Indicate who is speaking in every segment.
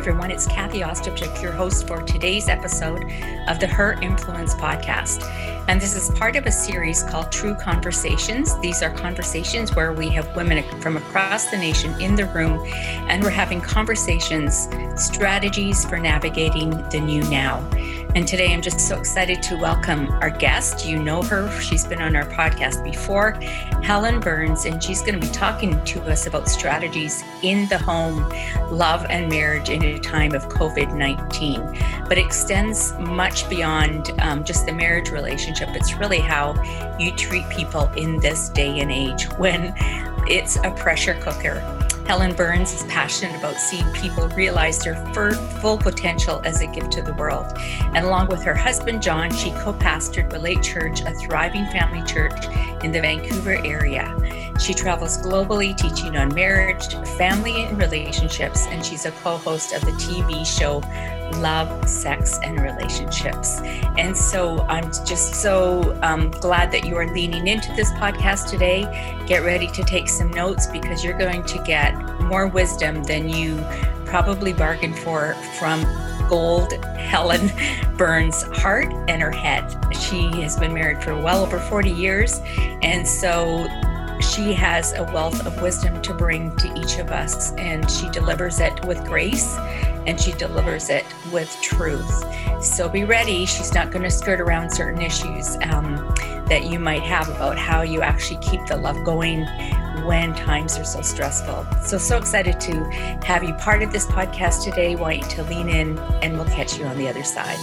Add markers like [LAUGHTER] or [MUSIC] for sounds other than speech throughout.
Speaker 1: everyone. It's Cathie Ostapchuk, your host for today's episode of the Her Influence podcast. And this is part of a series called True Conversations. These are conversations where we have women from across the nation in the room, and we're having conversations, strategies for navigating the new now. And today I'm just so excited to welcome our guest. You know her, she's been on our podcast before, Helen Burns, and she's going to be talking to us about strategies in the home, love, and marriage in a time of COVID 19. But extends much beyond um, just the marriage relationship. It's really how you treat people in this day and age when it's a pressure cooker Helen Burns is passionate about seeing people realize their full potential as a gift to the world. And along with her husband, John, she co pastored Relate Church, a thriving family church in the Vancouver area. She travels globally teaching on marriage, family, and relationships, and she's a co host of the TV show love, sex, and relationships. And so I'm just so um, glad that you are leaning into this podcast today. Get ready to take some notes because you're going to get more wisdom than you probably bargained for from gold Helen [LAUGHS] Burns' heart and her head. She has been married for well over 40 years. And so she has a wealth of wisdom to bring to each of us, and she delivers it with grace and she delivers it with truth. So be ready. She's not going to skirt around certain issues um, that you might have about how you actually keep the love going when times are so stressful. So, so excited to have you part of this podcast today. Want you to lean in, and we'll catch you on the other side.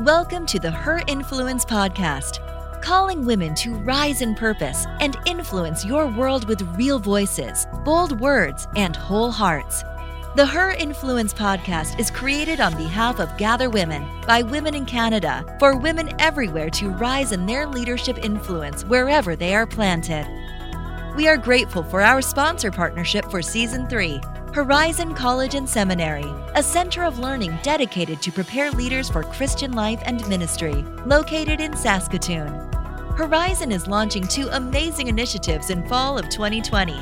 Speaker 2: Welcome to the Her Influence Podcast calling women to rise in purpose and influence your world with real voices, bold words, and whole hearts. The Her Influence podcast is created on behalf of Gather Women by Women in Canada for women everywhere to rise in their leadership influence wherever they are planted. We are grateful for our sponsor partnership for Season 3, Horizon College and Seminary, a center of learning dedicated to prepare leaders for Christian life and ministry, located in Saskatoon. Horizon is launching two amazing initiatives in fall of 2020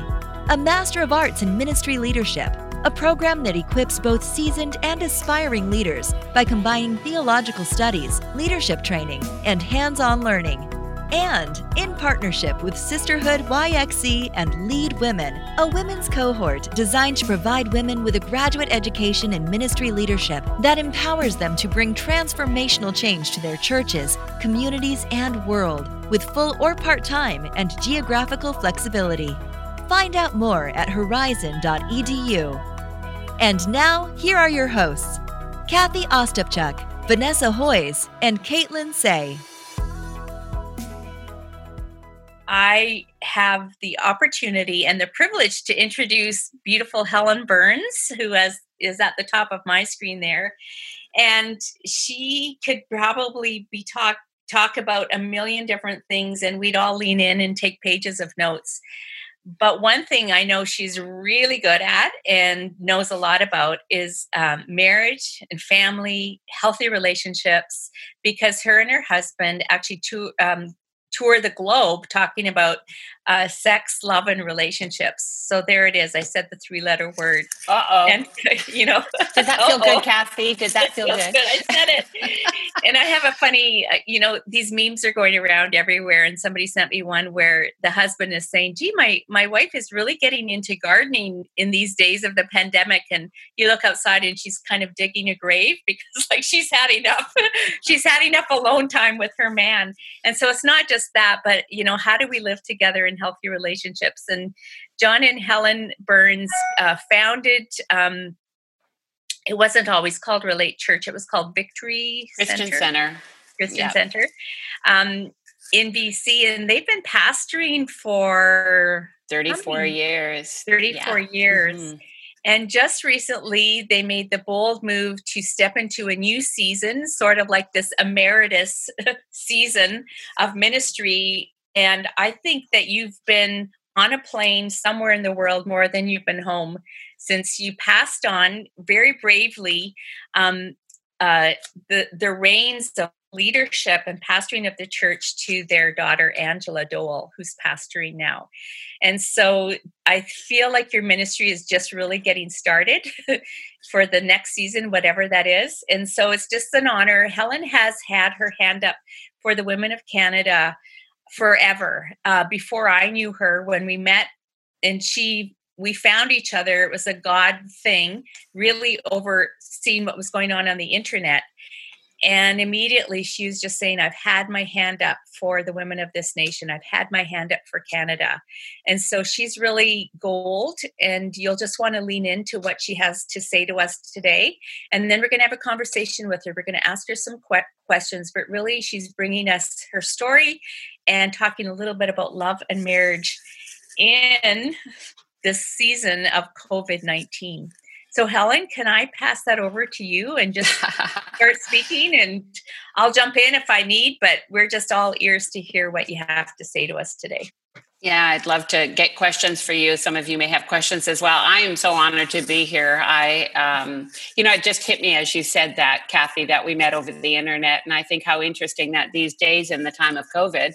Speaker 2: a Master of Arts in Ministry Leadership, a program that equips both seasoned and aspiring leaders by combining theological studies, leadership training, and hands on learning and in partnership with Sisterhood YXC and Lead Women, a women's cohort designed to provide women with a graduate education in ministry leadership that empowers them to bring transformational change to their churches, communities, and world with full or part time and geographical flexibility. Find out more at horizon.edu. And now, here are your hosts Cathie Ostapchuk, Vanessa Hoyes, and Kaitlyn Cey.
Speaker 1: I have the opportunity and the privilege to introduce beautiful Helen Burns, who has, is at the top of my screen there. And she could probably be talk talk about a million different things and we'd all lean in and take pages of notes. But one thing I know she's really good at and knows a lot about is um, marriage and family, healthy relationships, because her and her husband actually two, um, tour the globe talking about uh, sex, love, and relationships. So there it is. I said the three letter word.
Speaker 3: Uh oh.
Speaker 1: And, [LAUGHS] you know.
Speaker 3: Did that feel good, Cathie? Did that feel good? good?
Speaker 1: I said it. [LAUGHS] and I have a funny, uh, you know, these memes are going around everywhere. And somebody sent me one where the husband is saying, gee, my, my wife is really getting into gardening in these days of the pandemic. And you look outside and she's kind of digging a grave [LAUGHS] because, like, she's had enough. she's had enough alone time with her man. And so it's not just that, but, you know, how do we live together and healthy relationships. And John and Helen Burns uh, founded. Um, it wasn't always called Relate Church; it was called Victory
Speaker 3: Christian Center. Center.
Speaker 1: Christian yep. Center um, in BC, and they've been pastoring for
Speaker 3: 34 years.
Speaker 1: 34 yeah. years. Mm-hmm. And just recently, they made the bold move to step into a new season, sort of like this emeritus [LAUGHS] season of ministry and I think that you've been on a plane somewhere in the world more than you've been home since you passed on very bravely um, uh, the the reins of leadership and pastoring of the church to their daughter Angela Dole, who's pastoring now. And so I feel like your ministry is just really getting started [LAUGHS] for the next season, whatever that is. And so it's just an honor. Helen has had her hand up for the Women of Canada forever. Uh, before I knew her, when we met, and she we found each other. It was a God thing, really overseeing what was going on on the internet. And immediately she was just saying, I've had my hand up for the women of this nation. I've had my hand up for Canada. And so she's really gold, and you'll just want to lean into what she has to say to us today. And then we're going to have a conversation with her. We're going to ask her some que- questions, but really she's bringing us her story and talking a little bit about love and marriage in this season of COVID 19. So, Helen, can I pass that over to you and just [LAUGHS] start speaking? And I'll jump in if I need, but we're just all ears to hear what you have to say to us today.
Speaker 3: Yeah, I'd love to get questions for you. Some of you may have questions as well. I am so honored to be here. I, um, you know, it just hit me as you said that, Cathie, that we met over the internet. And I think how interesting that these days in the time of COVID,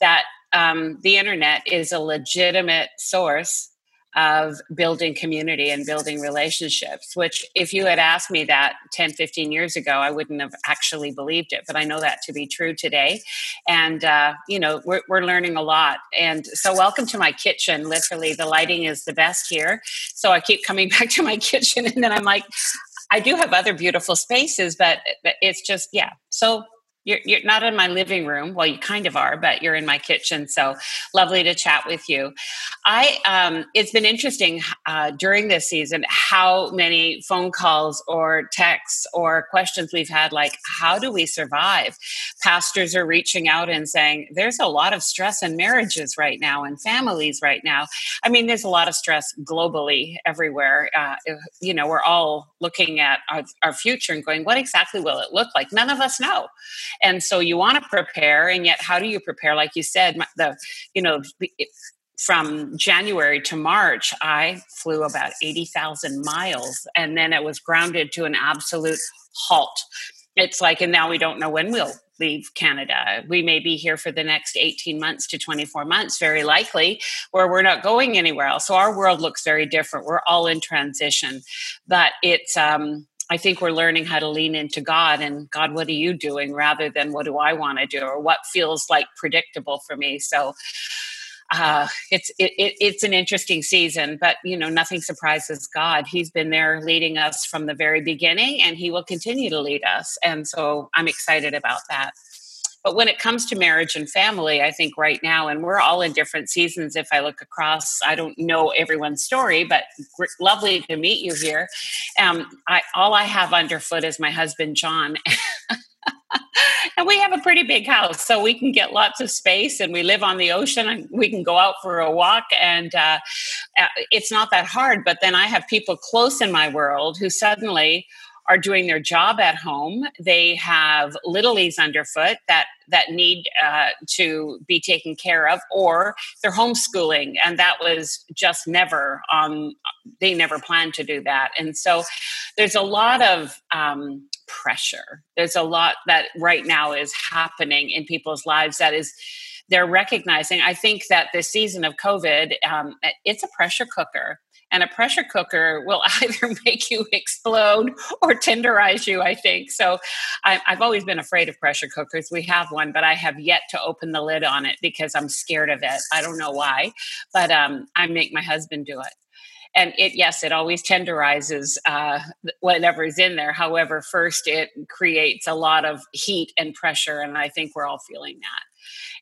Speaker 3: that um, the internet is a legitimate source of building community and building relationships which if you had asked me that 10 15 years ago i wouldn't have actually believed it but i know that to be true today. And uh, you know we're, we're learning a lot. And so welcome to my kitchen. Literally the lighting is the best here. So i keep coming [LAUGHS] back to my kitchen and then i'm like i do have other beautiful spaces but it's just yeah. So you're, you're not in my living room. Well, you kind of are, but you're in my kitchen. So lovely to chat with you. I um, it's been interesting uh, during this season how many phone calls or texts or questions we've had. Like, how do we survive? Pastors are reaching out and saying there's a lot of stress in marriages right now and families right now. I mean, there's a lot of stress globally everywhere. Uh, you know, we're all looking at our, our future and going, what exactly will it look like? None of us know and so you want to prepare and yet how do you prepare like you said the you know from January to March, I flew about 80,000 miles and then it was grounded to an absolute halt. It's like, and now we don't know when we'll leave Canada. We may be here for the next 18 months to 24 months, very likely, where we're not going anywhere else. So our world looks very different. We're all in transition. But it's, um, I think we're learning how to lean into God and God, what are you doing rather than what do I want to do or what feels like predictable for me. So uh, it's it, it's an interesting season, but you know nothing surprises God. He's been there leading us from the very beginning, and He will continue to lead us. And so I'm excited about that. But when it comes to marriage and family, I think right now, and we're all in different seasons. If I look across, I don't know everyone's story, but lovely to meet you here. Um, I, all I have underfoot is my husband, John. [LAUGHS] and we have a pretty big house so we can get lots of space and we live on the ocean and we can go out for a walk and uh, uh it's not that hard but then i have people close in my world who suddenly are doing their job at home. They have littlies underfoot that that need uh, to be taken care of, or they're homeschooling, and that was just never on. They never planned to do that, and so there's a lot of um, pressure. There's a lot that right now is happening in people's lives that is they're recognizing. I think that this season of COVID, um, it's a pressure cooker and a pressure cooker will [LAUGHS] either make you explode or tenderize you i think. So I, have always been afraid of pressure cookers. We have one but i have yet to open the lid on it because i'm scared of it. I don't know why but um, i make my husband do it. And it yes it always tenderizes uh, whatever is in there. However first it creates a lot of heat and pressure and i think we're all feeling that.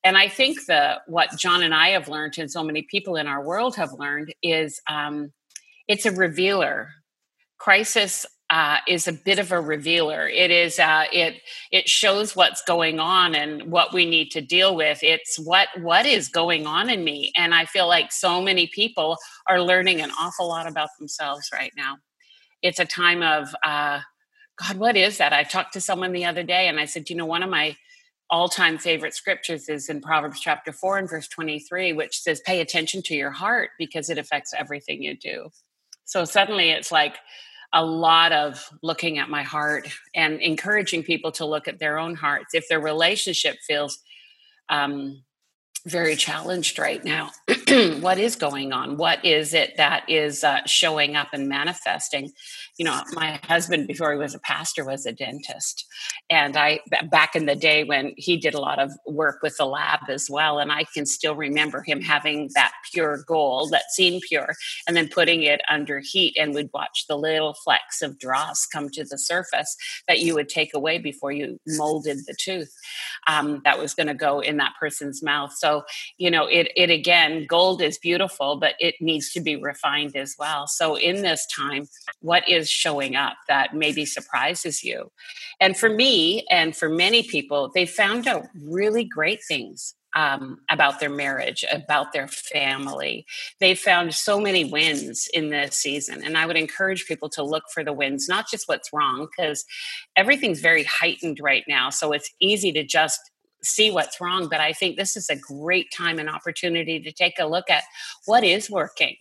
Speaker 3: And I think the what John and I have learned, and so many people in our world have learned, is um, it's a revealer. Crisis uh, is a bit of a revealer. It is uh, it it shows what's going on and what we need to deal with. It's what what is going on in me, and I feel like so many people are learning an awful lot about themselves right now. It's a time of uh, God. What is that? I talked to someone the other day, and I said, you know, one of my all-time favorite scriptures is in Proverbs chapter four and verse twenty-three, which says, "Pay attention to your heart because it affects everything you do." So suddenly it's like, a lot of looking at my heart and encouraging people to look at their own hearts. If their relationship feels um, very challenged right now. [CLEARS THROAT] what is going on? What is it that is uh, showing up and manifesting? You know, my husband, before he was a pastor, was a dentist. And I, back in the day when he did a lot of work with the lab as well, and I can still remember him having that pure gold that seemed pure and then putting it under heat and we'd watch the little flecks of dross come to the surface that you would take away before you molded the tooth um, that was going to go in that person's mouth. So, you know, it, it again, gold is beautiful, but it needs to be refined as well. So, in this time, what is showing up that maybe surprises you? And for me, and for many people, they found out really great things um, about their marriage, about their family. They found so many wins in this season. And I would encourage people to look for the wins, not just what's wrong, because everything's very heightened right now. So it's easy to just see what's wrong. But I think this is a great time and opportunity to take a look at what is working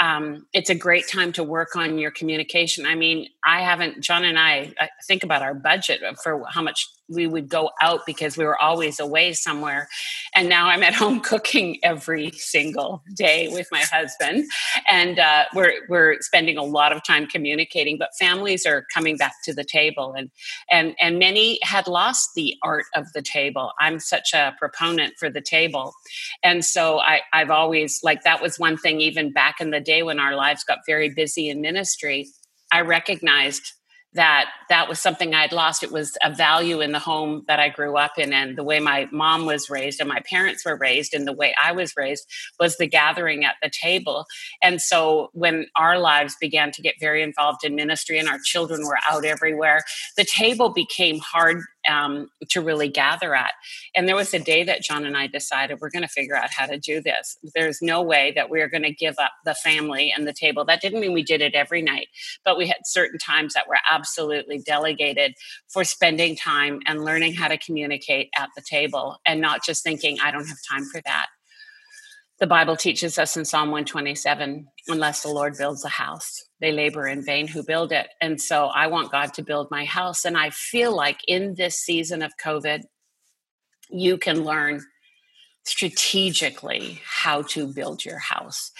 Speaker 3: um, it's a great time to work on your communication. I mean, I haven't, John and I, I think about our budget for how much we would go out because we were always away somewhere. And now I'm at [LAUGHS] home cooking every single day with my husband. And uh, we're, we're spending a lot of time communicating, but families are coming back to the table. And, and, and many had lost the art of the table. I'm such a proponent for the table. And so I, I've always, like, that was one thing even back in the day when our lives got very busy in ministry. I recognized that that was something I'd lost. It was a value in the home that I grew up in, and the way my mom was raised, and my parents were raised, and the way I was raised was the gathering at the table. And so, when our lives began to get very involved in ministry, and our children were out everywhere, the table became hard um, to really gather at. And there was a day that John and I decided we're going to figure out how to do this. There's no way that we're going to give up the family and the table. That didn't mean we did it every night, but we had certain times that were absolutely delegated for spending time and learning how to communicate at the table and not just thinking, I don't have time for that. The Bible teaches us in Psalm 127 unless the Lord builds a house, they labor in vain who build it. And so I want God to build my house. And I feel like in this season of COVID, you can learn strategically how to build your house.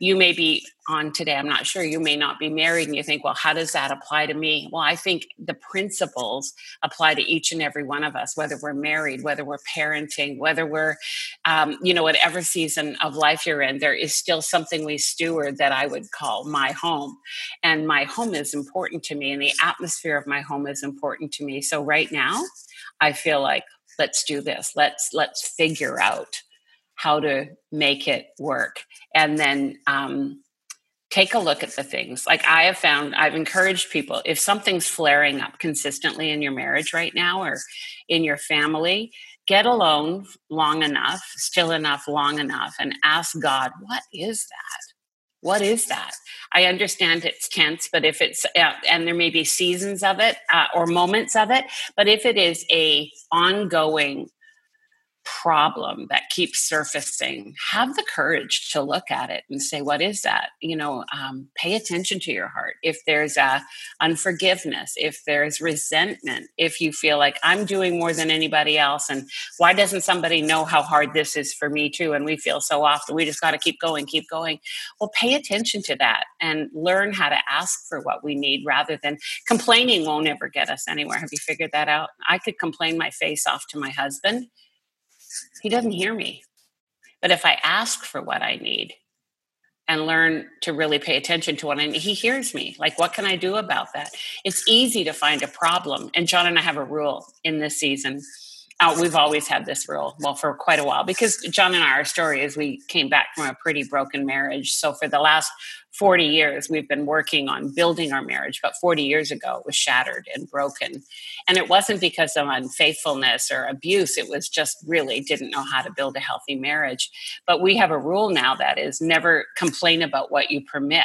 Speaker 3: You may be on today, I'm not sure, you may not be married and you think, well, how does that apply to me? Well, I think the principles apply to each and every one of us, whether we're married, whether we're parenting, whether we're, um, you know, whatever season of life you're in, there is still something we steward that I would call my home. And my home is important to me and the atmosphere of my home is important to me. So right now, I feel like let's do this let's let's figure out how to make it work and then um, take a look at the things. Like i have found i've encouraged people if something's flaring up consistently in your marriage right now or in your family get alone long enough still enough long enough and ask god what is that? What is that? I understand it's tense but if it's uh, and there may be seasons of it uh, or moments of it but if it is a ongoing problem that keeps surfacing have the courage to look at it and say what is that? You know um, pay attention to your heart. If there's a unforgiveness if there's resentment if you feel like i'm doing more than anybody else and why doesn't somebody know how hard this is for me too and we feel so often we just got to keep going keep going? Well pay attention to that and learn how to ask for what we need rather than complaining won't ever get us anywhere. Have you figured that out? I could complain my face off to my husband he doesn't hear me. But if I ask for what I need and learn to really pay attention to what I need, he hears me. Like, what can I do about that? It's easy to find a problem. And John and I have a rule in this season uh, we've always had this rule, well, for quite a while, because John and I, our story is we came back from a pretty broken marriage. So for the last 40 years, we've been working on building our marriage. But 40 years ago, it was shattered and broken. And it wasn't because of unfaithfulness or abuse, it was just really didn't know how to build a healthy marriage. But we have a rule now that is never complain about what you permit.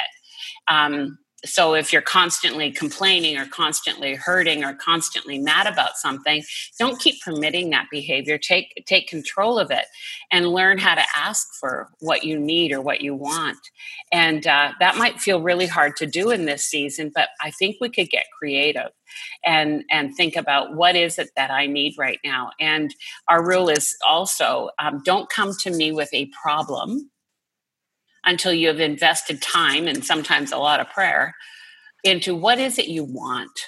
Speaker 3: Um, so if you're constantly complaining or constantly hurting or constantly mad about something don't keep permitting that behavior. Take take control of it and learn how to ask for what you need or what you want. And uh, that might feel really hard to do in this season but i think we could get creative and and think about what is it that i need right now. And our rule is also um, don't come to me with a problem until you have invested time and sometimes a lot of prayer into what is it you want?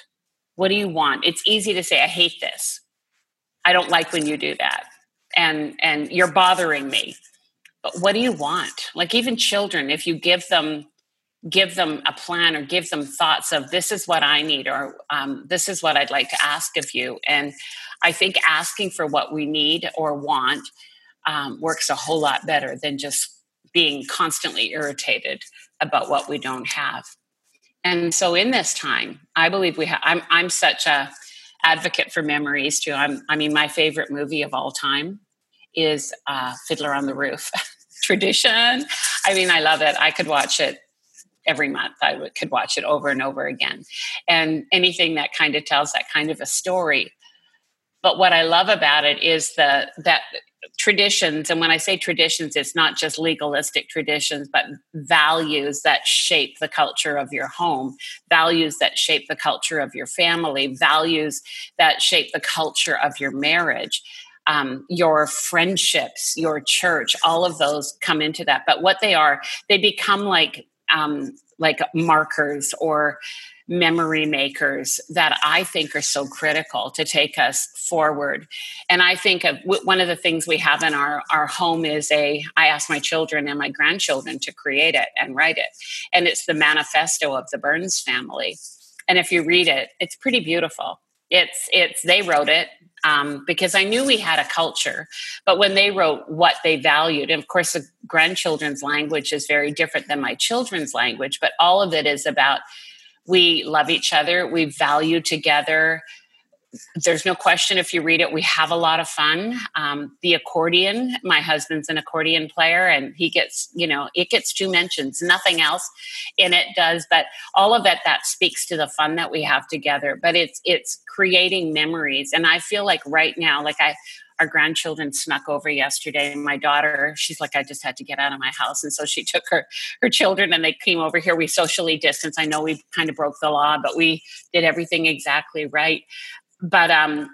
Speaker 3: What do you want? It's easy to say, I hate this. I don't like when you do that. And and you're bothering me. But what do you want? Like even children, if you give them give them a plan or give them thoughts of this is what I need or um, this is what I'd like to ask of you. And I think asking for what we need or want um, works a whole lot better than just being constantly irritated about what we don't have. And so in this time, I believe we have I'm I'm such a advocate for memories too. I'm I mean my favorite movie of all time is uh, Fiddler on the Roof. [LAUGHS] Tradition. I mean I love it. I could watch it every month. I could watch it over and over again. And anything that kind of tells that kind of a story. But what I love about it is the that traditions and when i say traditions it's not just legalistic traditions but values that shape the culture of your home values that shape the culture of your family values that shape the culture of your marriage um, your friendships your church all of those come into that. But what they are they become like um, like markers or memory makers that I think are so critical to take us forward. And I think of one of the things we have in our, our home is a, I ask my children and my grandchildren to create it and write it. And it's the manifesto of the Burns family. And if you read it, it's pretty beautiful. It's, it's, they wrote it um, because I knew we had a culture. But when they wrote what they valued, and of course, the grandchildren's language is very different than my children's language, but all of it is about we love each other. We value together. There's no question if you read it, we have a lot of fun. Um, the accordion, my husband's an accordion player, and he gets, you know, it gets two mentions. Nothing else in it does, but all of that that speaks to the fun that we have together. But it's it's creating memories, and I feel like right now, like I our grandchildren snuck over yesterday. My daughter, she's like, I just had to get out of my house. And so she took her, her children and they came over here. We socially distanced. I know we kind of broke the law, but we did everything exactly right. But um,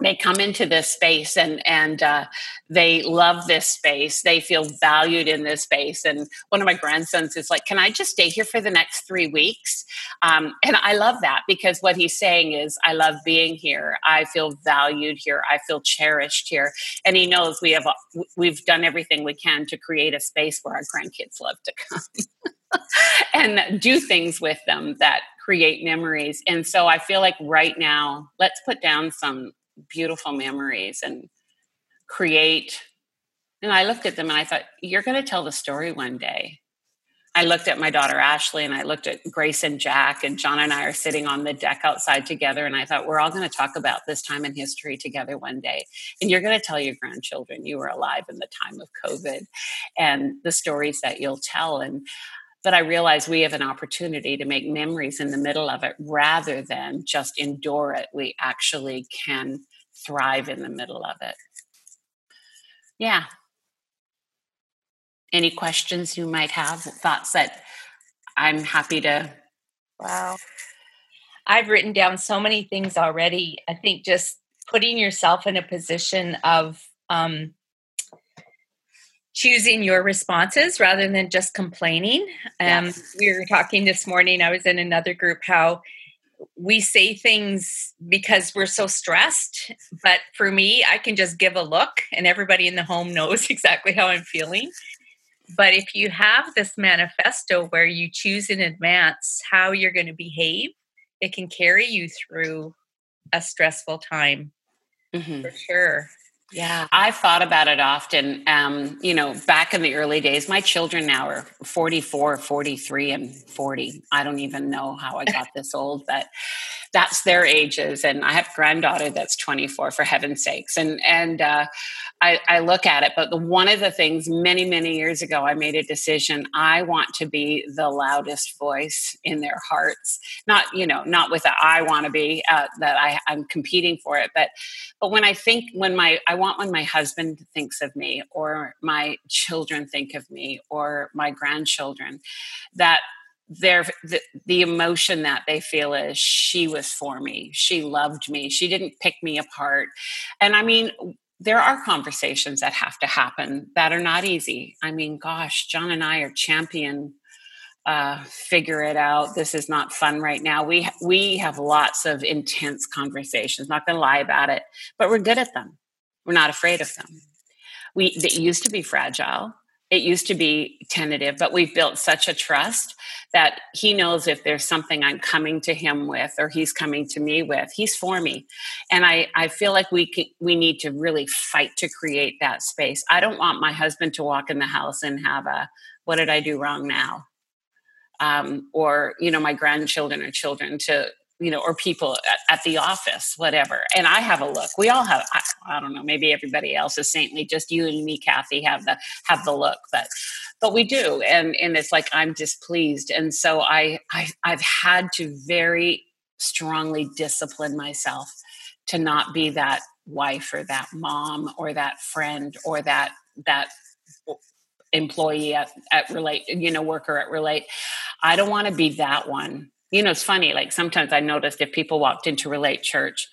Speaker 3: they come into this space and and uh, they love this space. They feel valued in this space. And one of my grandsons is like can i just stay here for the next three weeks? Um, and i love that because what he's saying is i love being here. I feel valued here. I feel cherished here. And he knows we have we've done everything we can to create a space where our grandkids love to come [LAUGHS] and do things with them that create memories. And so i feel like right now let's put down some beautiful memories and create. And I looked at them and I thought, you're going to tell the story one day. I looked at my daughter Ashley and I looked at Grace and Jack, and John and I are sitting on the deck outside together. And I thought, we're all going to talk about this time in history together one day. And you're going to tell your grandchildren you were alive in the time of COVID and the stories that you'll tell. And but I realize we have an opportunity to make memories in the middle of it rather than just endure it. We actually can thrive in the middle of it. Yeah. Any questions you might have, thoughts that I'm happy to.
Speaker 1: Wow. I've written down so many things already. I think just putting yourself in a position of um, choosing your responses rather than just complaining. Um, yes. We were talking this morning, I was in another group, how we say things because we're so stressed. But for me, I can just give a look, and everybody in the home knows [LAUGHS] exactly how I'm feeling. But if you have this manifesto where you choose in advance how you're going to behave, it can carry you through a stressful time mm-hmm. for sure.
Speaker 3: Yeah, I've thought about it often. Um, you know, back in the early days, my children now are 44, 43, and 40. I don't even know how I got this old, but that's their ages. And I have a granddaughter that's 24, for heaven's sakes. And, and, uh, I, I look at it, but the, one of the things many, many years ago, I made a decision. I want to be the loudest voice in their hearts. Not, you know, not with I want to be uh, that I, I'm competing for it, but, but when I think, when my, I want when my husband thinks of me, or my children think of me, or my grandchildren, that their the, the emotion that they feel is she was for me she loved me she didn't pick me apart and i mean there are conversations that have to happen that are not easy. I mean, gosh, John and I are champion uh, figure it out. This is not fun right now. We we have lots of intense conversations. Not going to lie about it, but we're good at them. We're not afraid of them. We it used to be fragile, it used to be tentative, but we've built such a trust that he knows if there's something I'm coming to him with or he's coming to me with, he's for me. And I, I feel like we can, we need to really fight to create that space. I don't want my husband to walk in the house and have a, what did I do wrong now? Um, or, you know, my grandchildren or children to you know, or people at, at, the office, whatever. And I have a look. We all have. I, I, don't know. Maybe everybody else is saintly. Just you and me, Cathie, have the have the look. But but we do, and and it's like I'm displeased, and so I, I I've had to very strongly discipline myself to not be that wife or that mom or that friend or that that employee at, at relate you know worker at relate i don't want to be that one you know, it's funny. Like sometimes I noticed if people walked into Relate Church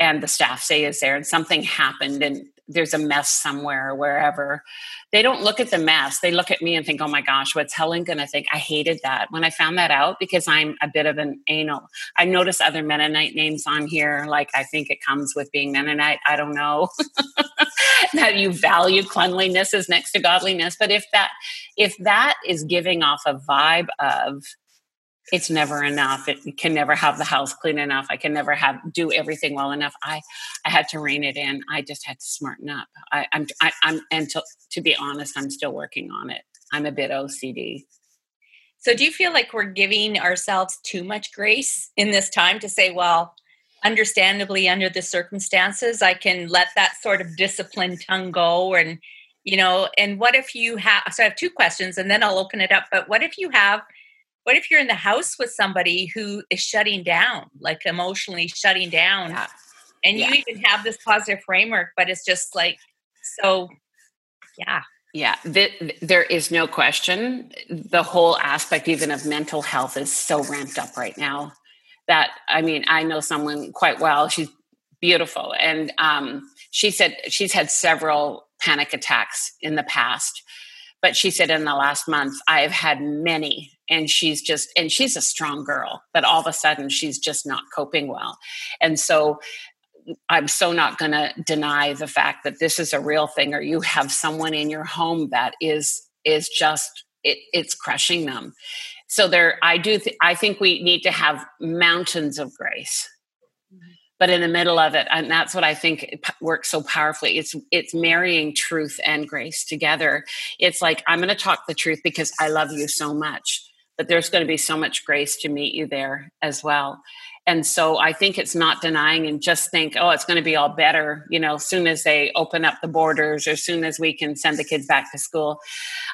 Speaker 3: and the staff say is there and something happened and there's a mess somewhere or wherever, they don't look at the mess. They look at me and think, oh my gosh, what's Helen going to think? I hated that when I found that out because I'm a bit of an anal. I notice other Mennonite names on here. Like I think it comes with being Mennonite. I don't know. [LAUGHS] that you value cleanliness is next to godliness. But if that, if that is giving off a vibe of, it's never enough. It can never have the house clean enough. I can never have do everything well enough. I i had to rein it in. I just had to smarten up. I, i'm I, i'm and to, to be honest i'm still working on it. I'm a bit ocd
Speaker 1: so do you feel like we're giving ourselves too much grace in this time to say well understandably under the circumstances i can let that sort of disciplined tongue go and you know and what if you have so i have two questions and then i'll open it up but what if you have what if you're in the house with somebody who is shutting down like emotionally shutting down yeah. and yeah. you even have this positive framework but it's just like so yeah.
Speaker 3: Yeah th- there is no question. The whole aspect even of mental health is so ramped up right now that i mean i know someone quite well. She's beautiful. And um, she said she's had several panic attacks in the past but she said in the last month i've had many and she's just and she's a strong girl but all of a sudden she's just not coping well. And so i'm so not going to deny the fact that this is a real thing or you have someone in your home that is is just it, it's crushing them. So there i do th- i think we need to have mountains of grace but in the middle of it and that's what i think works so powerfully. It's it's marrying truth and grace together. It's like i'm going to talk the truth because i love you so much but there's going to be so much grace to meet you there as well. And so i think it's not denying and just think oh it's going to be all better you know as soon as they open up the borders or as soon as we can send the kids back to school.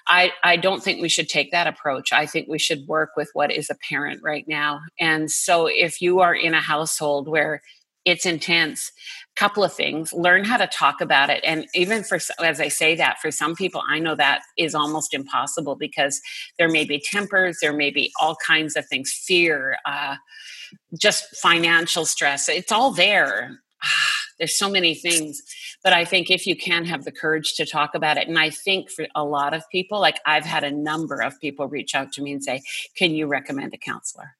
Speaker 3: I i don't think we should take that approach. I think we should work with what is apparent right now. And so if you are in a household where it's intense. Couple of things learn how to talk about it and even for as i say that for some people i know that is almost impossible because there may be tempers there may be all kinds of things fear uh, just financial stress it's all there. There's so many things but i think if you can have the courage to talk about it and i think for a lot of people like i've had a number of people reach out to me and say can you recommend a counselor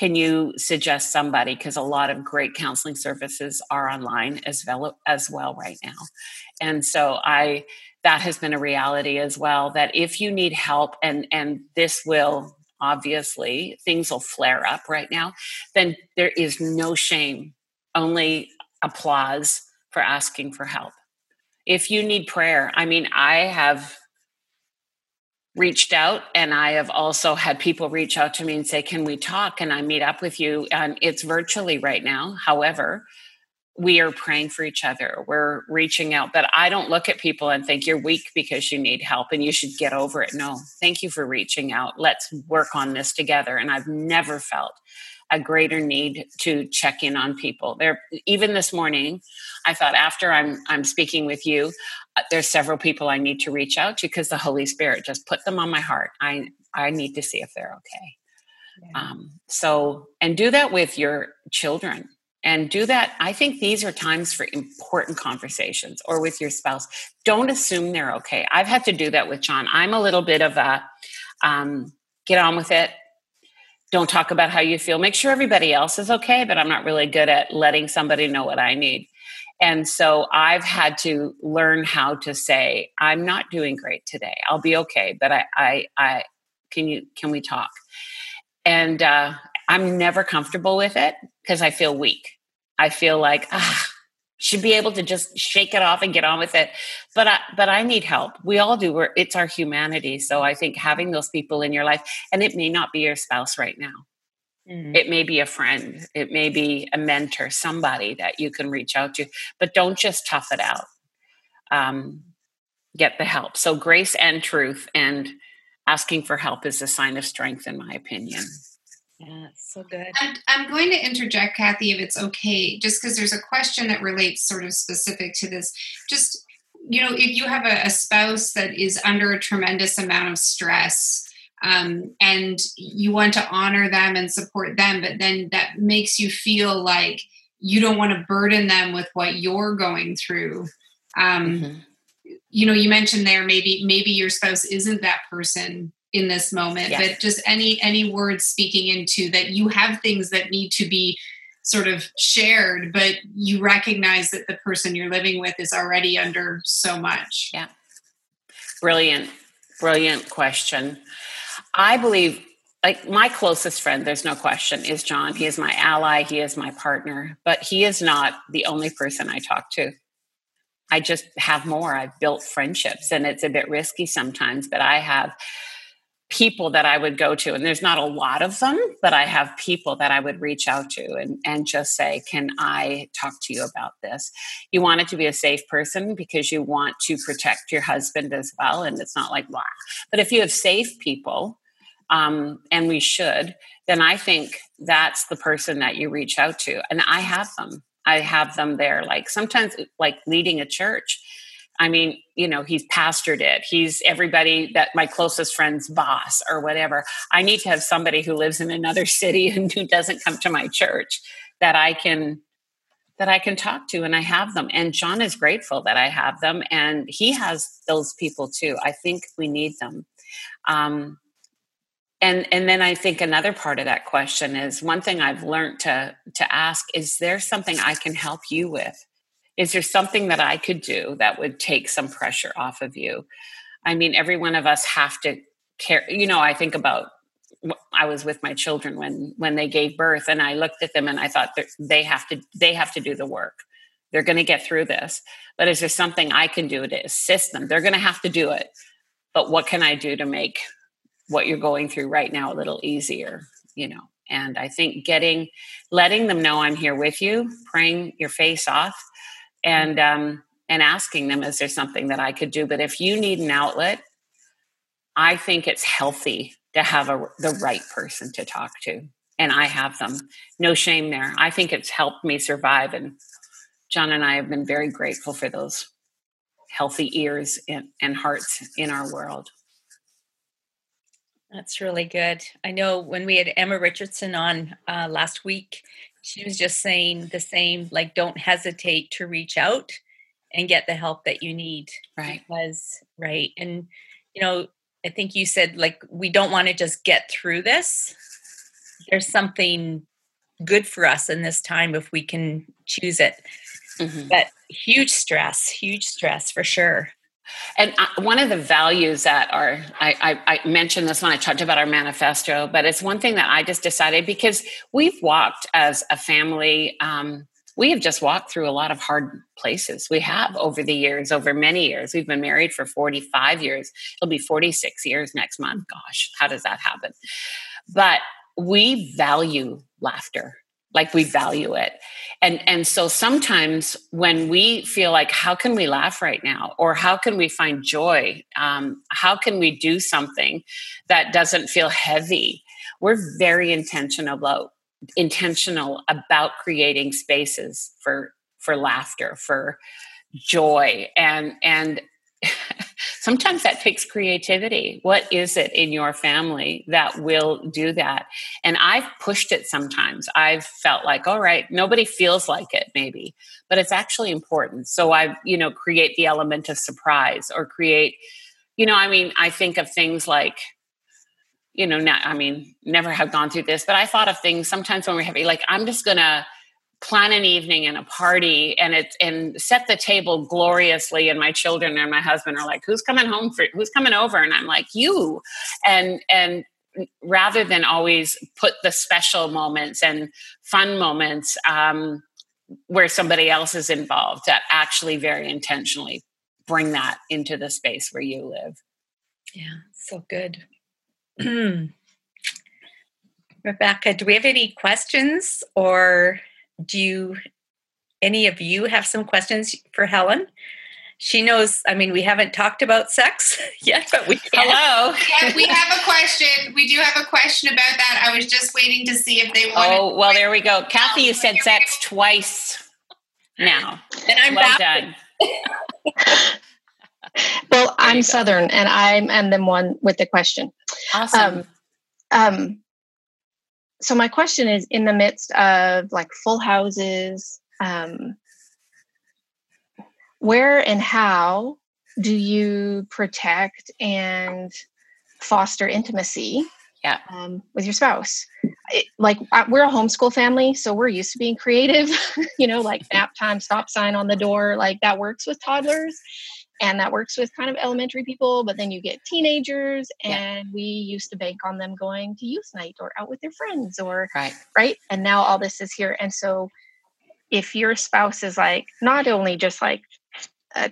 Speaker 3: can you suggest somebody because a lot of great counseling services are online as well as well right now. And so i that has been a reality as well that if you need help and and this will obviously things will flare up right now then there is no shame only applause for asking for help. If you need prayer i mean i have reached out and i have also had people reach out to me and say can we talk and i meet up with you and it's virtually right now however we are praying for each other. We're reaching out. But I don't look at people and think you're weak because you need help and you should get over it. No, thank you for reaching out. Let's work on this together. And I've never felt a greater need to check in on people. There, even this morning, I thought after I'm I'm speaking with you, there's several people I need to reach out to because the Holy Spirit just put them on my heart. I I need to see if they're okay. Yeah. Um, so, and do that with your children and do that. I think these are times for important conversations or with your spouse. Don't assume they're okay. I've had to do that with John. I'm a little bit of a um, get on with it. Don't talk about how you feel. Make sure everybody else is okay, but I'm not really good at letting somebody know what I need. And so I've had to learn how to say, I'm not doing great today. I'll be okay, but I, I, I can you, can we talk? And uh, I'm never comfortable with it because I feel weak. I feel like ah, should be able to just shake it off and get on with it. But I, but I need help. We all do. We're, it's our humanity. So I think having those people in your life, and it may not be your spouse right now. Mm-hmm. It may be a friend. It may be a mentor, somebody that you can reach out to. But don't just tough it out. Um, get the help. So grace and truth and asking for help is a sign of strength, in my opinion.
Speaker 1: Yeah, so good.
Speaker 4: I'm, I'm going to interject, Cathie, if it's okay, just because there's a question that relates sort of specific to this. Just, you know, if you have a, a spouse that is under a tremendous amount of stress, um, and you want to honor them and support them, but then that makes you feel like you don't want to burden them with what you're going through. Um, mm-hmm. You know, you mentioned there maybe maybe your spouse isn't that person in this moment yes. but just any any words speaking into that you have things that need to be sort of shared but you recognize that the person you're living with is already under so much
Speaker 3: yeah brilliant brilliant question i believe like my closest friend there's no question is john he is my ally he is my partner but he is not the only person i talk to i just have more i've built friendships and it's a bit risky sometimes but i have people that I would go to, and there's not a lot of them, but I have people that I would reach out to and, and just say, Can I talk to you about this? You want it to be a safe person because you want to protect your husband as well. And it's not like, blah. But if you have safe people, um, and we should, then I think that's the person that you reach out to. And I have them. I have them there. Like sometimes, like leading a church, I mean, you know, he's pastored it. He's everybody that my closest friend's boss or whatever. I need to have somebody who lives in another [LAUGHS] city and who doesn't come to my church that I can that I can talk to and I have them. And John is grateful that I have them and he has those people too. I think we need them. Um, and and then I think another part of that question is one thing I've learned to to ask is there something I can help you with? is there something that I could do that would take some pressure off of you? I mean, every one of us have to care. You know, I think about I was with my children when when they gave birth, and I looked at them and I thought they have to they have to do the work. They're going to get through this. But is there something I can do to assist them? They're going to have to do it. But what can I do to make what you're going through right now a little easier? You know. And I think getting, letting them know I'm here with you, praying your face off, and um, and asking them, is there something that I could do? But if you need an outlet, I think it's healthy to have a, the right person to talk to, and I have them. No shame there. I think it's helped me survive, and John and I have been very grateful for those healthy ears and, and hearts in our world.
Speaker 1: That's really good. I know when we had Emma Richardson on uh, last week, she was just saying the same like don't hesitate to reach out and get the help that you need
Speaker 3: right
Speaker 1: because right and you know i think you said like we don't want to just get through this there's something good for us in this time if we can choose it mm-hmm. but huge stress huge stress for sure
Speaker 3: and one of the values that are, I, I, I, mentioned this when I talked about our manifesto, but it's one thing that I just decided because we've walked as a family, um, we have just walked through a lot of hard places. We have over the years, over many years. We've been married for 45 years. It'll be 46 years next month. Gosh, how does that happen? But we value laughter like we value it and and so sometimes when we feel like how can we laugh right now? Or how can we find joy? Um, how can we do something that doesn't feel heavy? We're very intentional about intentional about creating spaces for for laughter for joy. And and sometimes that takes creativity. What is it in your family that will do that? And I've pushed it sometimes. I've felt like, all right, nobody feels like it, maybe, but it's actually important. So I, you know, create the element of surprise or create, you know, I mean, I think of things like, you know, not, I mean, never have gone through this, but I thought of things sometimes when we're heavy, like, I'm just gonna, plan an evening and a party and it's and set the table gloriously and my children and my husband are like who's coming home for who's coming over? And i'm like you. And and rather than always put the special moments and fun moments um, where somebody else is involved that actually very intentionally bring that into the space where you live.
Speaker 1: Yeah so good. [CLEARS THROAT] Rebecca do we have any questions or do you any of you have some questions for helen? She knows i mean we haven't talked about sex [LAUGHS] yet but we
Speaker 3: can. hello.
Speaker 4: Yeah we have a question. We do have a question about that. I was just waiting to see if they want
Speaker 3: oh well there we go. Cathie you said sex twice now.
Speaker 1: And i'm well done. [LAUGHS]
Speaker 5: Well i'm southern and i'm am the one with the question.
Speaker 3: Awesome.
Speaker 5: Um, um so my question is in the midst of like full houses um, where and how do you protect and foster intimacy
Speaker 3: yeah.
Speaker 5: um, with your spouse it, like we're a homeschool family so we're used to being creative [LAUGHS] you know like nap time stop sign on the door like that works with toddlers and that works with kind of elementary people but then you get teenagers and yeah. we used to bank on them going to youth night or out with their friends or
Speaker 3: right
Speaker 5: right and now all this is here and so if your spouse is like not only just like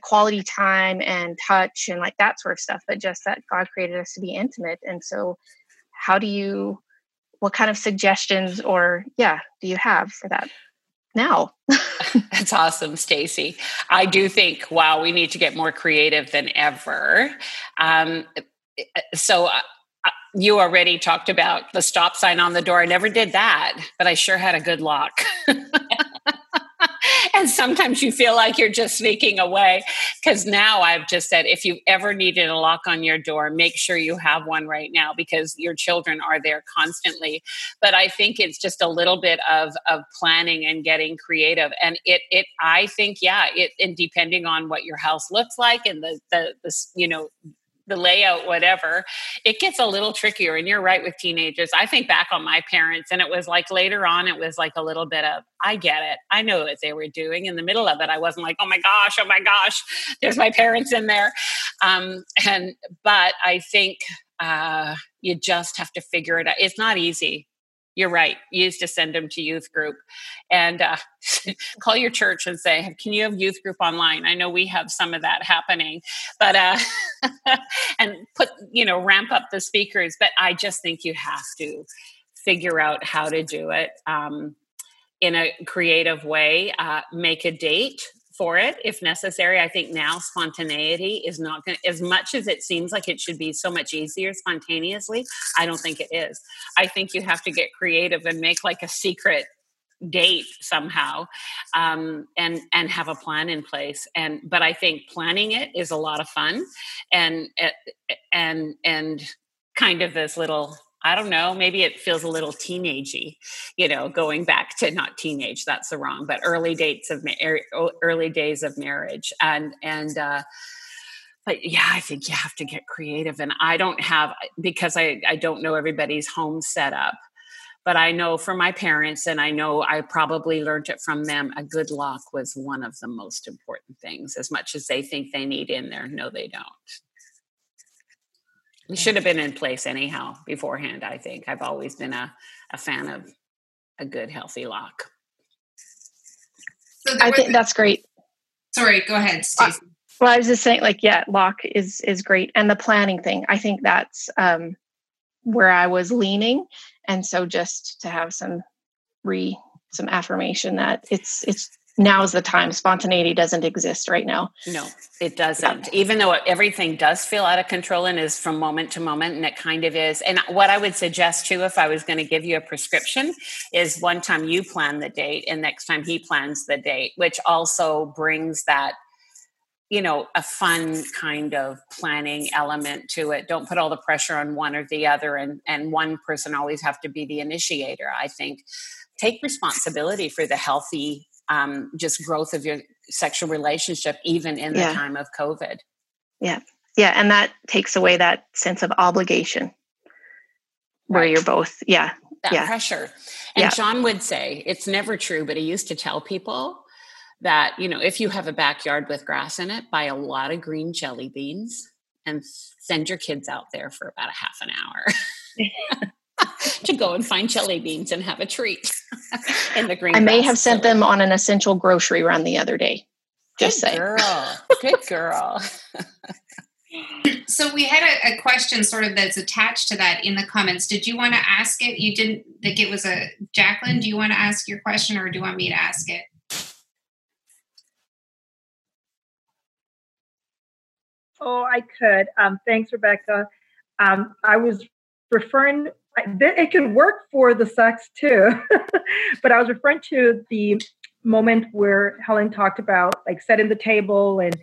Speaker 5: quality time and touch and like that sort of stuff but just that god created us to be intimate and so how do you what kind of suggestions or yeah do you have for that now. [LAUGHS] [LAUGHS]
Speaker 3: That's awesome, Stacy. I do think, wow, we need to get more creative than ever. Um, so, uh, uh, you already talked about the stop sign on the door. I never did that, but I sure had a good lock. [LAUGHS] and sometimes you feel like you're just sneaking away. Because now i've just said if you ever needed a lock on your door make sure you have one right now because your children are there constantly. But i think it's just a little bit of of planning and getting creative. And it it i think yeah it and depending on what your house looks like and the the, the you know the layout, whatever, it gets a little trickier. And you're right with teenagers. I think back on my parents, and it was like later on, it was like a little bit of, I get it. I know what they were doing. In the middle of it, I wasn't like, oh my gosh, oh my gosh, there's my parents in there. Um, and, but I think uh, you just have to figure it out. It's not easy you're right. You used to send them to youth group and uh, [LAUGHS] call your church and say, can you have youth group online? I know we have some of that happening, but, uh, [LAUGHS] and put, you know, ramp up the speakers. But I just think you have to figure out how to do it um, in a creative way. Uh, make a date for it if necessary. I think now spontaneity is not going to, as much as it seems like it should be so much easier spontaneously, I don't think it is. I think you have to get creative and make like a secret date somehow um, and and have a plan in place and but i think planning it is a lot of fun and eh, and and kind of this little I don't know, maybe it feels a little teenagey, you know, going back to not teenage, that's the wrong, but early dates of er, early days of marriage. And, and, uh, but yeah, I think you have to get creative. And I don't have, because I, I don't know everybody's home setup, but I know from my parents, and I know I probably learned it from them, a good lock was one of the most important things, as much as they think they need in there. No, they don't. It should have been in place anyhow beforehand, I think. I've always been a, a fan of a good, healthy lock.
Speaker 5: So I think that's great.
Speaker 4: Sorry, go ahead, Stacey. Uh,
Speaker 5: well, I was just saying, like, yeah, lock is is great, and the planning thing. I think that's um, where I was leaning, and so just to have some re some affirmation that it's it's now is the time. Spontaneity doesn't exist right now.
Speaker 3: No, it doesn't. Even though everything does feel out of control and is from moment to moment, and it kind of is. And what I would suggest too, if I was going to give you a prescription, is one time you plan the date and next time he plans the date, which also brings that you know a fun kind of planning element to it don't put all the pressure on one or the other and and one person always have to be the initiator i think take responsibility for the healthy um, just growth of your sexual relationship even in the yeah. time of covid
Speaker 5: yeah yeah and that takes away that sense of obligation where right. you're both yeah
Speaker 3: that
Speaker 5: yeah.
Speaker 3: pressure and yeah. john would say it's never true but he used to tell people that you know if you have a backyard with grass in it buy a lot of green jelly beans and send your kids out there for about a half an hour [LAUGHS] to go and find jelly beans and have a treat [LAUGHS] in the green
Speaker 5: i may have sent them on an essential grocery run the other day. Just
Speaker 3: good
Speaker 5: say
Speaker 3: girl. Good girl.
Speaker 4: So we had a, a, question sort of that's attached to that in the comments. Did you want to ask it? You didn't think it was a jacqueline do you want to ask your question or do you want me to ask it?
Speaker 6: Oh, I could. Um, thanks, Rebecca. Um, I was referring, it could work for the sex too, [LAUGHS] but I was referring to the moment where Helen talked about like setting the table and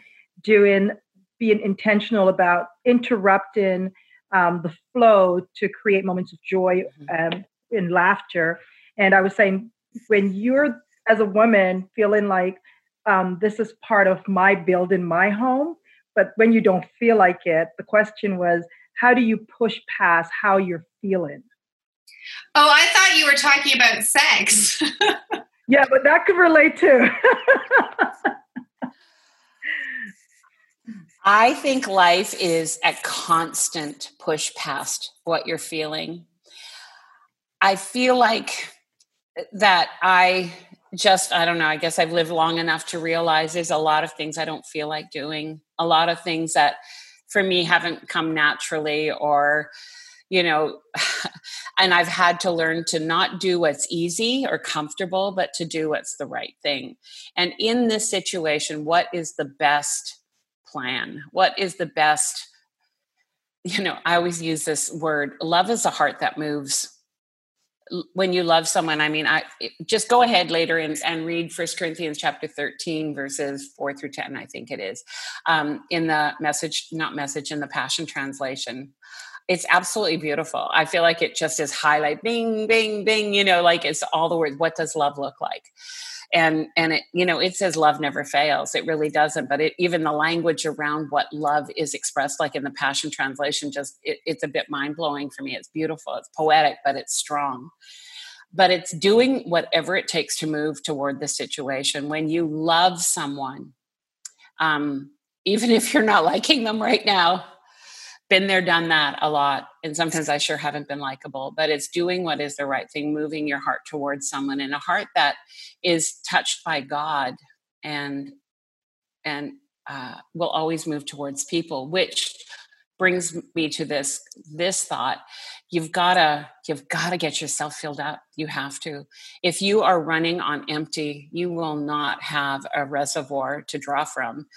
Speaker 6: doing, being intentional about interrupting um, the flow to create moments of joy mm-hmm. um, and laughter. And I was saying, when you're as a woman feeling like um, this is part of my build in my home, but when you don't feel like it, the question was, how do you push past how you're feeling?
Speaker 4: Oh, I thought you were talking about sex. [LAUGHS]
Speaker 6: yeah, but that could relate too.
Speaker 3: I think life is a constant push past what you're feeling. I feel like that I just, I don't know, I guess I've lived long enough to realize there's a lot of things I don't feel like doing, a lot of things that for me haven't come naturally or, you know, [SIGHS] and I've had to learn to not do what's easy or comfortable, but to do what's the right thing. And in this situation, what is the best plan? What is the best? You know, I always use this word love is a heart that moves when you love someone i mean i just go ahead later and, and read first corinthians chapter 13 verses 4 through 10 i think it is um, in the message not message in the passion translation. It's absolutely beautiful. I feel like it just is highlight bing bing bing you know like it's all the words what does love look like and and it you know it says love never fails. It really doesn't but it, even the language around what love is expressed like in the passion translation just it, it's a bit mind-blowing for me. It's beautiful. It's poetic but it's strong. But it's doing whatever it takes to move toward the situation. When you love someone um, even if you're not [LAUGHS] liking them right now been there, done that a lot. And sometimes I sure haven't been likable, but it's doing what is the right thing, moving your heart towards someone in a heart that is touched by God and and uh, will always move towards people, which brings me to this this thought. You've got to you've got to get yourself filled up. You have to. If you are running on empty you will not have a reservoir to draw from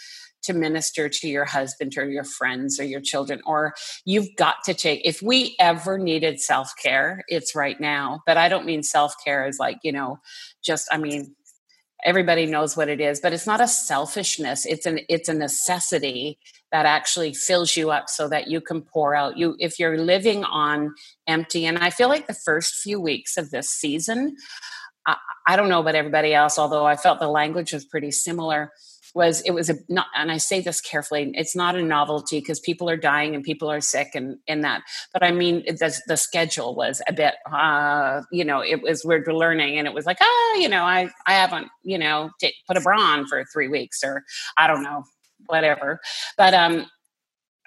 Speaker 3: to minister to your husband or your friends or your children or you've got to take if we ever needed self-care it's right now but i don't mean self-care is like you know just i mean everybody knows what it is but it's not a selfishness it's an it's a necessity that actually fills you up so that you can pour out. You if you're living on empty and i feel like the first few weeks of this season I, I don't know about everybody else although i felt the language was pretty similar was it was a not and i say this carefully it's not a novelty because people are dying and people are sick and in that but i mean the, the schedule was a bit uh you know it was we're learning and it was like oh you know i i haven't you know t- put a bra on for three weeks or i don't know whatever. But um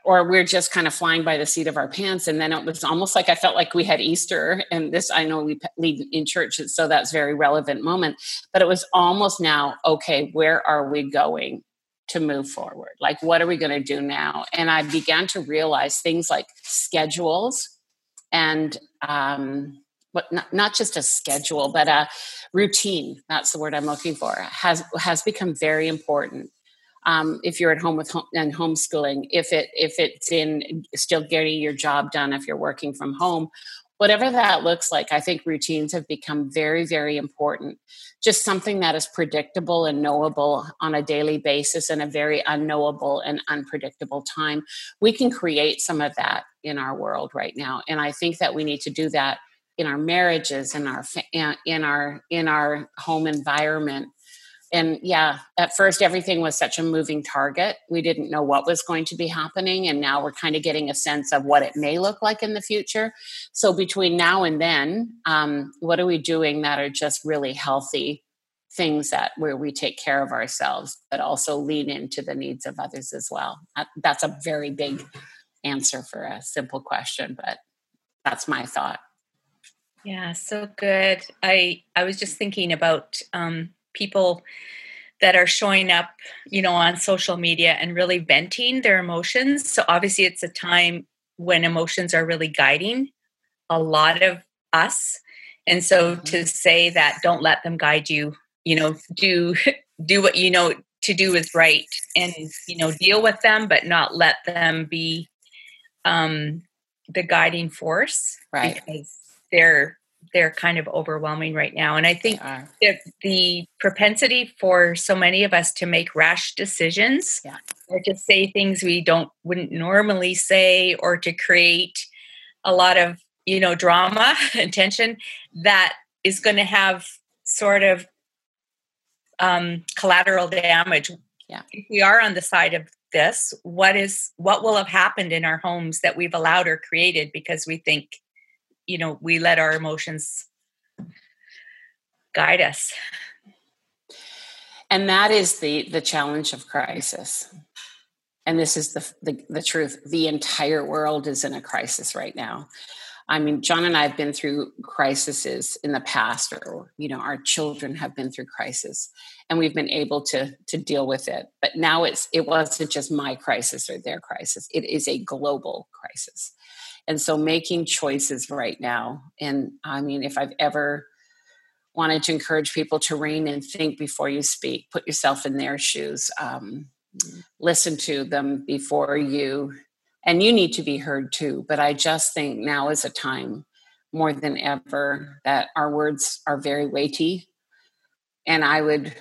Speaker 3: or we're just kind of flying by the seat of our pants and then it was almost like i felt like we had easter and this i know we lead in church so that's very relevant moment but it was almost now okay where are we going to move forward like what are we going to do now and i began to realize things like schedules and um, but not, not just a schedule, but a routine. That's the word I'm looking for. Has has become very important. Um, if you're at home with home and homeschooling, if it if it's in still getting your job done, if you're working from home, whatever that looks like, I think routines have become very, very important. Just something that is predictable and knowable on a daily basis in a very unknowable and unpredictable time. We can create some of that in our world right now. And I think that we need to do that in our marriages, in our in our in our home environment and yeah at first everything was such a moving target. We didn't know what was going to be happening and now we're kind of getting a sense of what it may look like in the future. So between now and then um, what are we doing that are just really healthy things that where we take care of ourselves but also lean into the needs of others as well? That's a very big answer for a simple question but that's my thought.
Speaker 1: Yeah so good. I i was just thinking about um people that are showing up, you know, on social media and really venting their emotions. So obviously it's a time when emotions are really guiding a lot of us. And so to mm-hmm. say that don't let them guide you, you know, do [LAUGHS] do what you know to do is right and you know deal with them but not let them be um the guiding force
Speaker 3: right
Speaker 1: because they're they're kind of overwhelming right now. And I think the, the propensity for so many of us to make rash decisions
Speaker 3: yeah.
Speaker 1: or to say things we don't wouldn't normally say or to create a lot of you know drama [LAUGHS] and tension that is going to have sort of um, collateral damage.
Speaker 3: Yeah.
Speaker 1: If we are on the side of this, what is what will have happened in our homes that we've allowed or created because we think you know we let our emotions guide us.
Speaker 3: And that is the the challenge of crisis. And this is the, the, the truth. The entire world is in a crisis right now. I mean john and i have been through crises in the past or you know our children have been through crisis and we've been able to to deal with it. But now it's it wasn't just my crisis or their crisis. It is a global crisis and so making choices right now. And i mean if i've ever wanted to encourage people to rein and think before you speak put yourself in their shoes um, listen to them before you. And you need to be heard too but i just think now is a time more than ever that our words are very weighty. And i would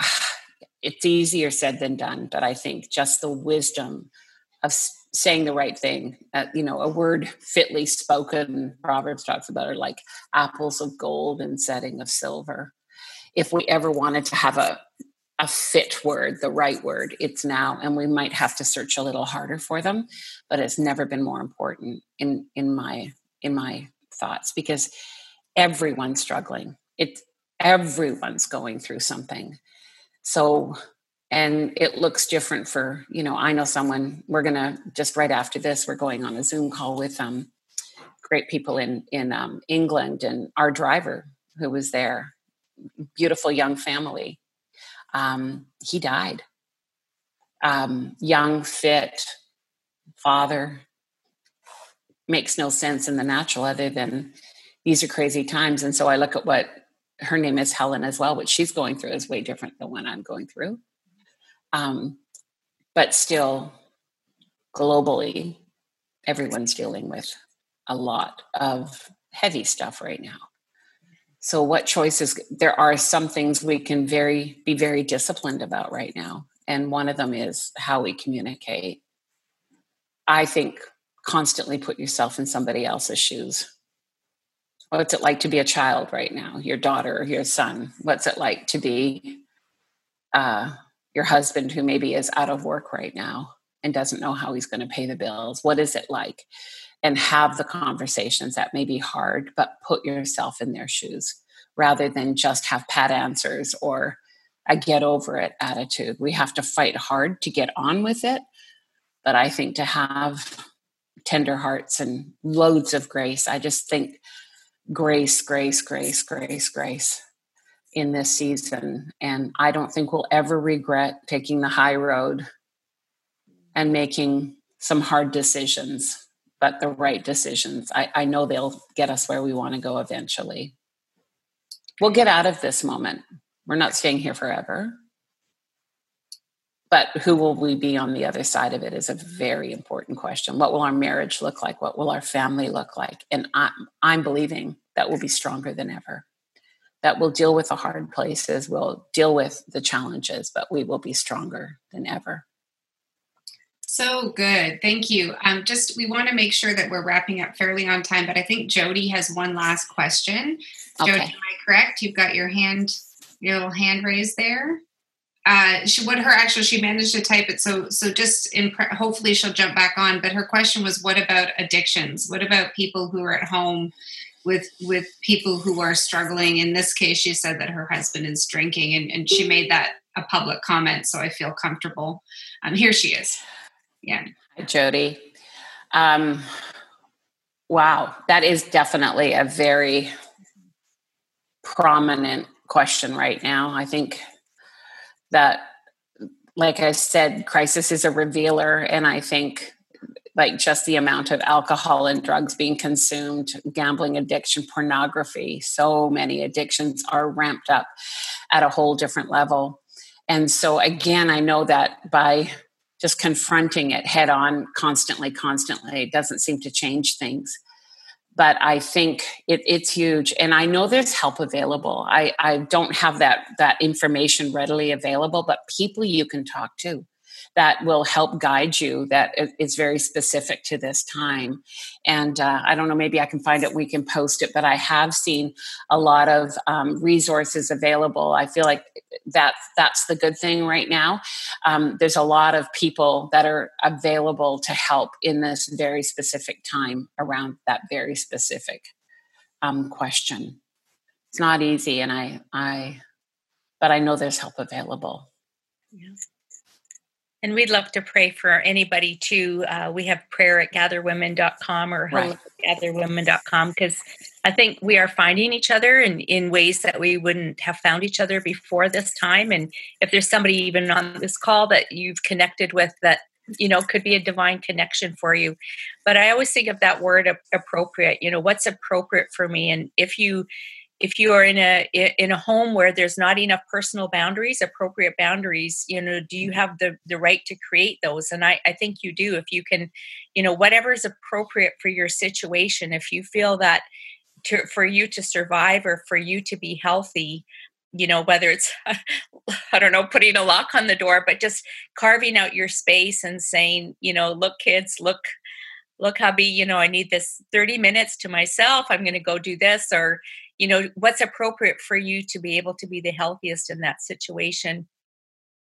Speaker 3: [SIGHS] it's easier said than done but i think just the wisdom of saying the right thing. Uh, you know a word fitly spoken proverbs talks about are like apples of gold and setting of silver. If we ever wanted to have a a fit word the right word it's now and we might have to search a little harder for them but it's never been more important in in my in my thoughts because everyone's struggling. It everyone's going through something. So and it looks different for you know i know someone we're gonna just right after this we're going on a zoom call with um great people in in um, england and our driver who was there beautiful young family. Um, he died. Um, young fit father makes no sense in the natural other than these are crazy times. And so i look at what her name is helen as well what she's going through is way different than what i'm going through um, but still, globally, everyone's dealing with a lot of heavy stuff right now. So, what choices? There are some things we can very be very disciplined about right now, and one of them is how we communicate. I think constantly put yourself in somebody else's shoes. What's it like to be a child right now? Your daughter, your son. What's it like to be uh, your husband who maybe is out of work right now and doesn't know how he's going to pay the bills what is it like? And have the conversations that may be hard but put yourself in their shoes rather than just have pat answers or a get over it attitude. We have to fight hard to get on with it but i think to have tender hearts and loads of grace i just think grace grace grace grace grace in this season. And I don't think we'll ever regret taking the high road and making some hard decisions but the right decisions. I, I know they'll get us where we want to go eventually. We'll get out of this moment. We're not staying here forever. But who will we be on the other side of it is a very important question. What will our marriage look like? What will our family look like? And I'm, I'm believing that we'll be stronger than ever. That we'll deal with the hard places, we'll deal with the challenges, but we will be stronger than ever.
Speaker 4: So good. Thank you. Um, just we want to make sure that we're wrapping up fairly on time, but I think Jody has one last question. Okay. Jody, am I correct? You've got your hand, your little hand raised there. Uh, she, what her actually she managed to type it so so just in hopefully she'll jump back on but her question was what about addictions what about people who are at home with with people who are struggling. In this case she said that her husband is drinking and, and she made that a public comment so i feel comfortable. Um, here she is. Yeah.
Speaker 3: Jody. Um, wow that is definitely a very prominent question right now. I think that like i said crisis is a revealer and i think like just the amount of alcohol and drugs being consumed gambling addiction pornography so many addictions are ramped up at a whole different level and so again i know that by just confronting it head on constantly constantly doesn't seem to change things but I think it, it's huge. And I know there's help available. I, I don't have that that information readily available, but people you can talk to that will help guide you that is very specific to this time. And uh, i don't know maybe i can find it we can post it but i have seen a lot of um, resources available. I feel like that that's the good thing right now. Um, there's a lot of people that are available to help in this very specific time around that very specific um, question. It's not easy and i i but i know there's help available.
Speaker 1: Yeah. And we'd love to pray for anybody too. Uh, we have prayer at gatherwomen.com or right. gatherwomen.com because I think we are finding each other in, in ways that we wouldn't have found each other before this time. And if there's somebody even on this call that you've connected with that, you know, could be a divine connection for you. But I always think of that word appropriate, you know, what's appropriate for me. And if you, if you are in a in a home where there's not enough personal boundaries appropriate boundaries you know do you have the the right to create those? And i i think you do if you can you know whatever is appropriate for your situation if you feel that to, for you to survive or for you to be healthy you know whether it's [LAUGHS] i don't know putting a lock on the door but just carving out your space and saying you know look kids look look hubby you know i need this 30 minutes to myself. I'm going to go do this or you know what's appropriate for you to be able to be the healthiest in that situation.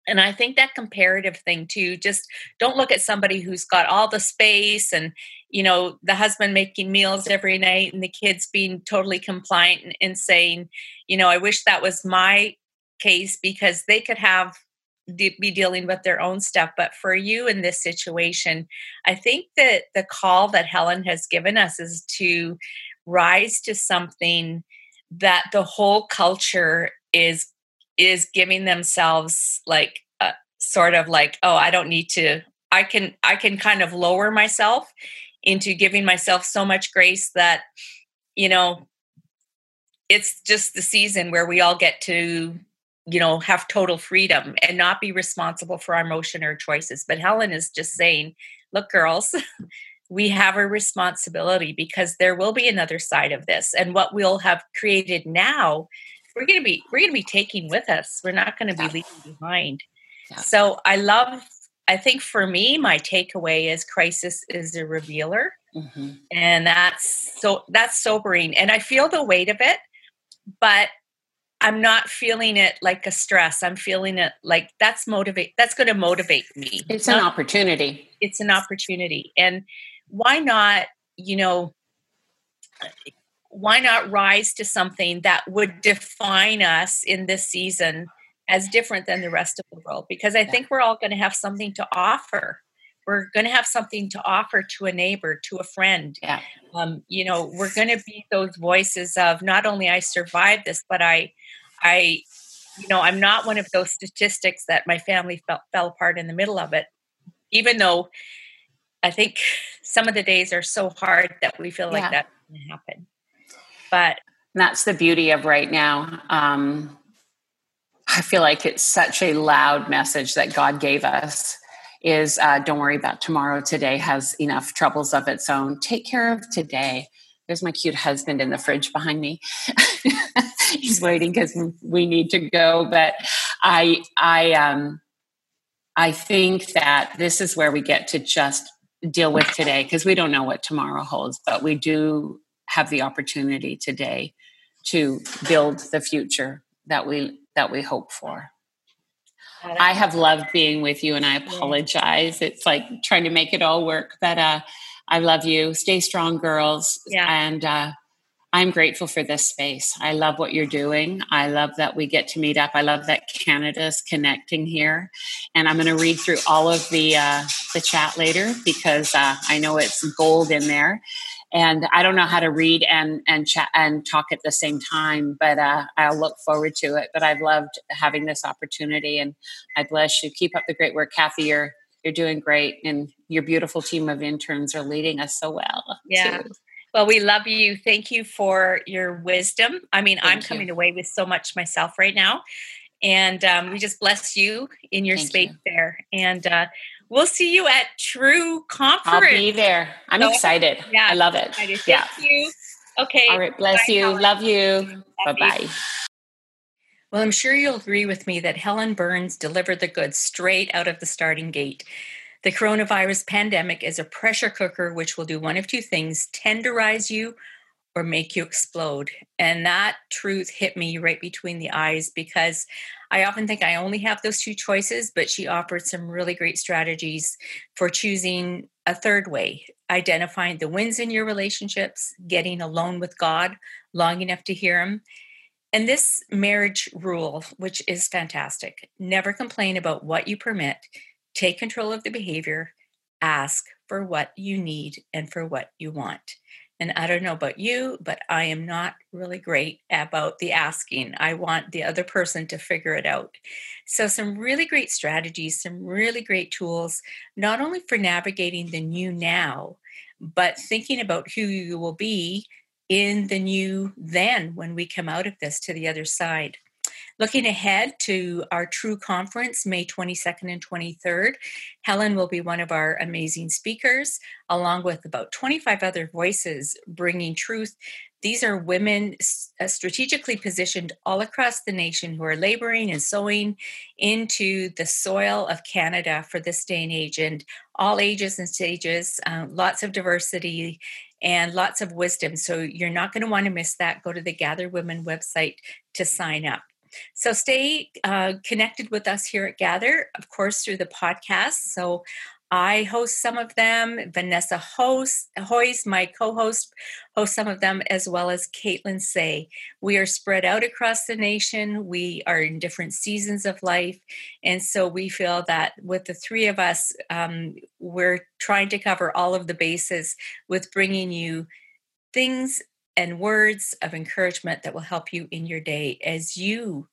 Speaker 1: And i think that comparative thing too just don't look at somebody who's got all the space and you know the husband making meals every night and the kids being totally compliant and, and saying you know i wish that was my case because they could have be dealing with their own stuff but for you in this situation i think that the call that helen has given us is to rise to something that the whole culture is is giving themselves like a, sort of like oh i don't need to i can i can kind of lower myself into giving myself so much grace that you know it's just the season where we all get to you know have total freedom and not be responsible for our emotion or choices. But helen is just saying look girls [LAUGHS] we have a responsibility because there will be another side of this. And what we'll have created now we're going to be we're going to be taking with us. We're not going to be yeah. leaving behind. Yeah. so i love i think for me my takeaway is crisis is a revealer. Mm-hmm. and that's so that's sobering. And i feel the weight of it but i'm not feeling it like a stress. I'm feeling it like that's motivate that's going to motivate me.
Speaker 3: It's an opportunity.
Speaker 1: It's an opportunity. And why not, you know, why not rise to something that would define us in this season as different than the rest of the world? Because I think we're all going to have something to offer. We're going to have something to offer to a neighbor, to a friend.
Speaker 3: Yeah.
Speaker 1: Um, you know, we're going to be those voices of not only I survived this, but I, I, you know, I'm not one of those statistics that my family fell, fell apart in the middle of it. Even though I think [LAUGHS] some of the days are so hard that we feel like
Speaker 3: Yeah.
Speaker 1: that can happen. But
Speaker 3: And that's the beauty of right now. Um, I feel like it's such a loud message that God gave us is uh, don't worry about tomorrow. Today has enough troubles of its own. Take care of today. There's my cute husband in the fridge behind me. [LAUGHS] He's waiting because we need to go. But I, I, um, I think that this is where we get to just deal with today because we don't know what tomorrow holds, but we do have the opportunity today to build the future that we that we hope for. I have loved being with you and I apologize. It's like trying to make it all work, but uh I love you. Stay strong girls.
Speaker 1: Yeah.
Speaker 3: And uh I'm grateful for this space. I love what you're doing. I love that we get to meet up. I love that Canada's connecting here. And I'm going to read through all of the uh, the chat later because uh, I know it's gold in there and I don't know how to read and and chat and talk at the same time, but uh, I'll look forward to it. But I've loved having this opportunity, and I bless you. Keep up the great work, Cathie. You're you're doing great, and your beautiful team of interns are leading us so well.
Speaker 1: Yeah.
Speaker 3: too.
Speaker 1: Well, we love you. Thank you for your wisdom. I mean, I'm
Speaker 3: Thank you.
Speaker 1: coming away with so much myself right now. And um, we just bless you in your
Speaker 3: Thank
Speaker 1: space
Speaker 3: you.
Speaker 1: there. And uh, we'll see you at True Conference.
Speaker 3: I'll be there. I'm
Speaker 1: So
Speaker 3: excited.
Speaker 1: Yeah.
Speaker 3: I love it.
Speaker 1: Excited. Thank
Speaker 3: Yeah.
Speaker 1: you. Okay.
Speaker 3: All right. Bless
Speaker 1: Bye,
Speaker 3: you.
Speaker 1: Helen.
Speaker 3: Love you. Bye bye.
Speaker 1: Well, I'm sure you'll agree with me that Helen Burns delivered the goods straight out of the starting gate. The coronavirus pandemic is a pressure cooker which will do one of two things tenderize you or make you explode. And that truth hit me right between the eyes because I often think I only have those two choices, but she offered some really great strategies for choosing a third way, identifying the wins in your relationships, getting alone with God long enough to hear Him, and this marriage rule, which is fantastic never complain about what you permit, take control of the behavior, ask for what you need and for what you want. And I don't know about you, but I am not really great about the asking. I want the other person to figure it out. So, some really great strategies, some really great tools, not only for navigating the new now, but thinking about who you will be in the new then when we come out of this to the other side. Looking ahead to our True Conference, May 22nd and 23rd, Helen will be one of our amazing speakers, along with about 25 other voices bringing truth. These are women uh, strategically positioned all across the nation who are laboring and sowing into the soil of Canada for this day and age, and all ages and stages, uh, lots of diversity and lots of wisdom. So you're not going to want to miss that. Go to the Gather Women website to sign up. So stay uh, connected with us here at Gather, of course, through the podcast. So I host some of them. Vanessa hosts, Hoyes, my co-host, hosts some of them, as well as Kaitlyn Cey. We are spread out across the nation. We are in different seasons of life, and so we feel that with the three of us, um, we're trying to cover all of the bases with bringing you things and words of encouragement that will help you in your day as you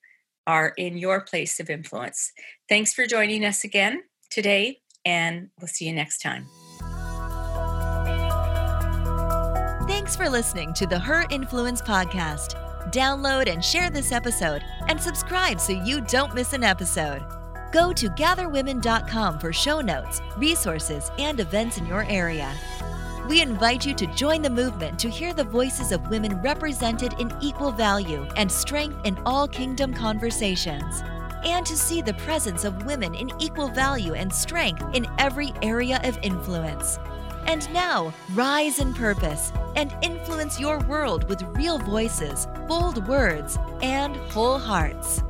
Speaker 1: are in your place of influence. Thanks for joining us again today, and we'll see you next time.
Speaker 2: Thanks for listening to the Her Influence podcast. Download and share this episode and subscribe so you don't miss an episode. Go to gatherwomen.com for show notes, resources, and events in your area. We invite you to join the movement to hear the voices of women represented in equal value and strength in all kingdom conversations, and to see the presence of women in equal value and strength in every area of influence. And now, rise in purpose and influence your world with real voices, bold words, and whole hearts.